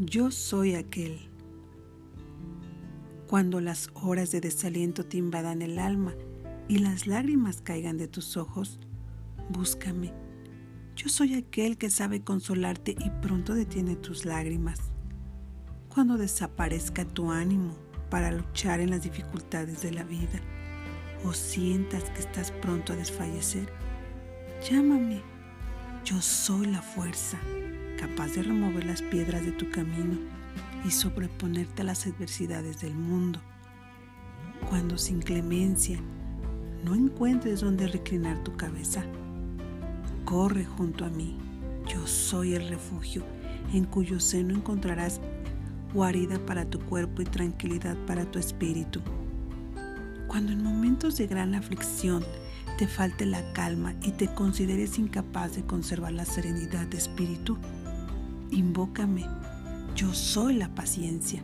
Yo soy aquel. Cuando las horas de desaliento te invadan el alma y las lágrimas caigan de tus ojos, búscame. Yo soy aquel que sabe consolarte y pronto detiene tus lágrimas. Cuando desaparezca tu ánimo para luchar en las dificultades de la vida o sientas que estás pronto a desfallecer, llámame. Yo soy la fuerza capaz de remover las piedras de tu camino y sobreponerte a las adversidades del mundo. Cuando sin clemencia no encuentres donde reclinar tu cabeza, corre junto a mí. Yo soy el refugio en cuyo seno encontrarás guarida para tu cuerpo y tranquilidad para tu espíritu. Cuando en momentos de gran aflicción te falte la calma y te consideres incapaz de conservar la serenidad de espíritu, invócame yo soy la paciencia,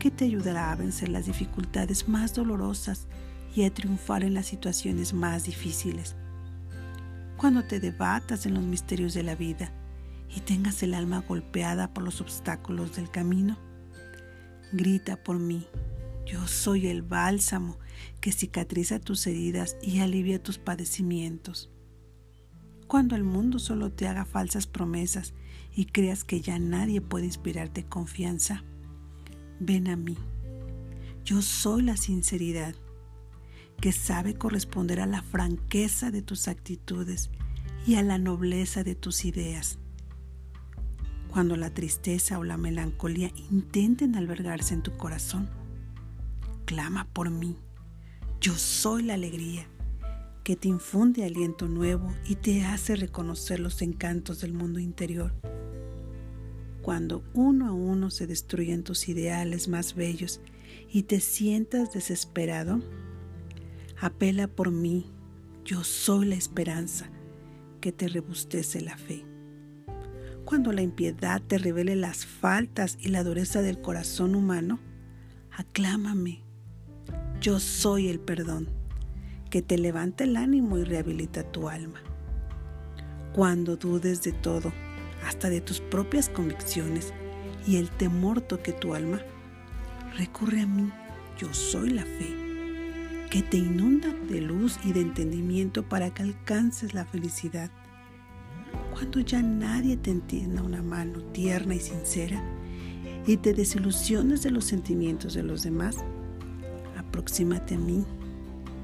que te ayudará a vencer las dificultades más dolorosas y a triunfar en las situaciones más difíciles. Cuando te debatas en los misterios de la vida y tengas el alma golpeada por los obstáculos del camino, grita por mí. Yo soy el bálsamo que cicatriza tus heridas y alivia tus padecimientos. Cuando el mundo solo te haga falsas promesas y creas que ya nadie puede inspirarte confianza, ven a mí. Yo soy la sinceridad que sabe corresponder a la franqueza de tus actitudes y a la nobleza de tus ideas. Cuando la tristeza o la melancolía intenten albergarse en tu corazón, clama por mí. Yo soy la alegría que te infunde aliento nuevo y te hace reconocer los encantos del mundo interior cuando uno a uno se destruyen tus ideales más bellos y te sientas desesperado, apela por mí, yo soy la esperanza que te rebustece la fe. Cuando la impiedad te revele las faltas y la dureza del corazón humano, aclámame, yo soy el perdón que te levanta el ánimo y rehabilita tu alma. Cuando dudes de todo, hasta de tus propias convicciones y el temor toque tu alma, recurre a mí, yo soy la fe, que te inunda de luz y de entendimiento para que alcances la felicidad. Cuando ya nadie te entienda una mano tierna y sincera y te desilusiones de los sentimientos de los demás, aproxímate a mí.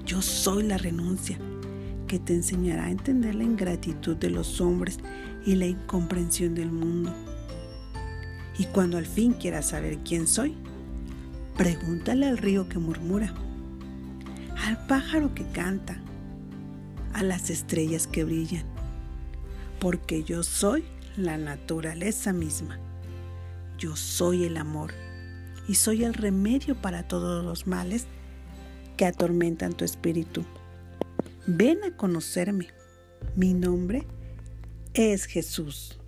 Yo soy la renuncia que te enseñará a entender la ingratitud de los hombres y la incomprensión del mundo. Y cuando al fin quieras saber quién soy, pregúntale al río que murmura, al pájaro que canta, a las estrellas que brillan, porque yo soy la naturaleza misma. Yo soy el amor y soy el remedio para todos los males que atormentan tu espíritu. Ven a conocerme. Mi nombre es Jesús.